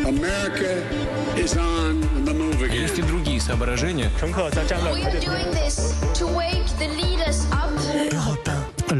America is on the move again. Есть и другие соображения.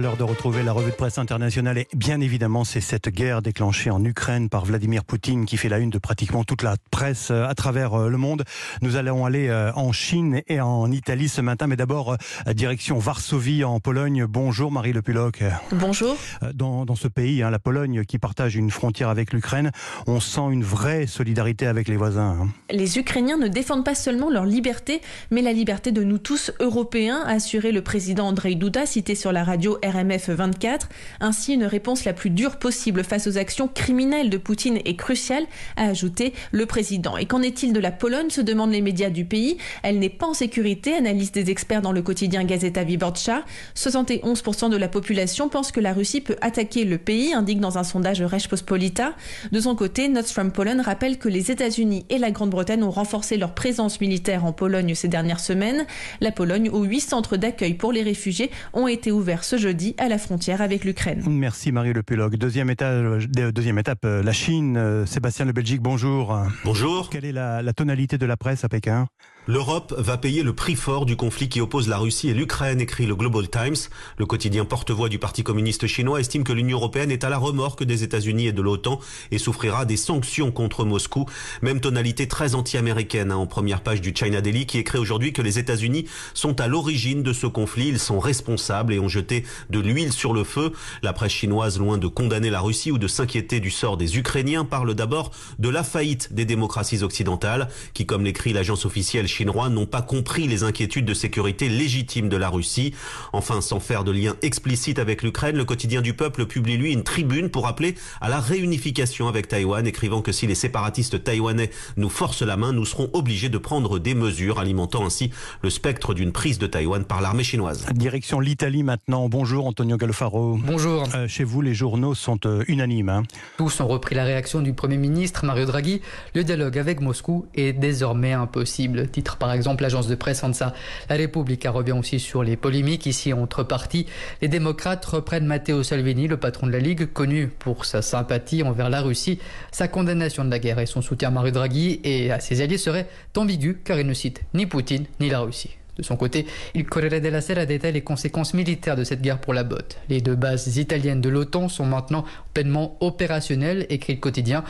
L'heure de retrouver la revue de presse internationale et bien évidemment c'est cette guerre déclenchée en Ukraine par Vladimir Poutine qui fait la une de pratiquement toute la presse euh, à travers euh, le monde. Nous allons aller euh, en Chine et en Italie ce matin, mais d'abord direction Varsovie en Pologne. Bonjour Marie Le Puloc. Bonjour. Dans, dans ce pays, hein, la Pologne qui partage une frontière avec l'Ukraine, on sent une vraie solidarité avec les voisins. hein. Les Ukrainiens ne défendent pas seulement leur liberté, mais la liberté de nous tous Européens, a assuré le président Andrei Duda, cité sur la radio RMF 24. Ainsi, une réponse la plus dure possible face aux actions criminelles de Poutine est cruciale, a ajouté le président. Et qu'en est-il de la Pologne se demandent les médias du pays. Elle n'est pas en sécurité, analyse des experts dans le quotidien Gazeta Wyborcza. 71% de la population pense que la Russie peut attaquer le pays, indique dans un sondage Pospolita. De son côté, Notes from Poland rappelle que les États-Unis et la Grande-Bretagne ont renforcé leur présence militaire en Pologne ces dernières semaines. La Pologne, où huit centres d'accueil pour les réfugiés ont été ouverts ce jeudi à la frontière avec l'Ukraine. Merci Marie Le Puloc. Deuxième, étage, euh, deuxième étape, euh, la Chine. Euh, Sébastien Le Belgique, bonjour. Bonjour. Quelle est la, la tonalité de la presse à Pékin? L'Europe va payer le prix fort du conflit qui oppose la Russie et l'Ukraine, écrit le Global Times. Le quotidien porte-voix du Parti communiste chinois estime que l'Union européenne est à la remorque des États-Unis et de l'OTAN et souffrira des sanctions contre Moscou. Même tonalité très anti-américaine hein, en première page du China Daily qui écrit aujourd'hui que les États-Unis sont à l'origine de ce conflit. Ils sont responsables et ont jeté de l'huile sur le feu. La presse chinoise, loin de condamner la Russie ou de s'inquiéter du sort des Ukrainiens, parle d'abord de la faillite des démocraties occidentales qui, comme l'écrit l'agence officielle chinois n'ont pas compris les inquiétudes de sécurité légitimes de la Russie. Enfin, sans faire de lien explicite avec l'Ukraine, le quotidien du peuple publie lui une tribune pour appeler à la réunification avec Taïwan, écrivant que si les séparatistes taïwanais nous forcent la main, nous serons obligés de prendre des mesures, alimentant ainsi le spectre d'une prise de Taïwan par l'armée chinoise. Direction l'Italie maintenant. Bonjour Antonio Galfaro. Bonjour. Euh, chez vous, les journaux sont euh, unanimes. hein. Tous ont repris la réaction du Premier ministre Mario Draghi. Le dialogue avec Moscou est désormais impossible. Par exemple l'agence de presse ANSA. La Repubblica revient aussi sur les polémiques ici entre partis. Les démocrates reprennent Matteo Salvini, le patron de la Ligue, connu pour sa sympathie envers la Russie. Sa condamnation de la guerre et son soutien à Mario Draghi et à ses alliés serait ambigu car il ne cite ni Poutine ni la Russie. De son côté, il Corriere della Sera détaille les conséquences militaires de cette guerre pour la botte. Les deux bases italiennes de l'OTAN sont maintenant pleinement opérationnelles, écrit le quotidien.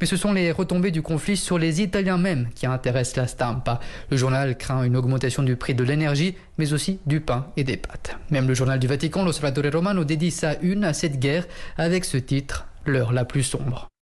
Mais ce sont les retombées du conflit sur les Italiens même qui intéressent la stampa. Le journal craint une augmentation du prix de l'énergie, mais aussi du pain et des pâtes. Même le journal du Vatican, l'Osservatore Romano, dédie sa une à cette guerre avec ce titre, l'heure la plus sombre.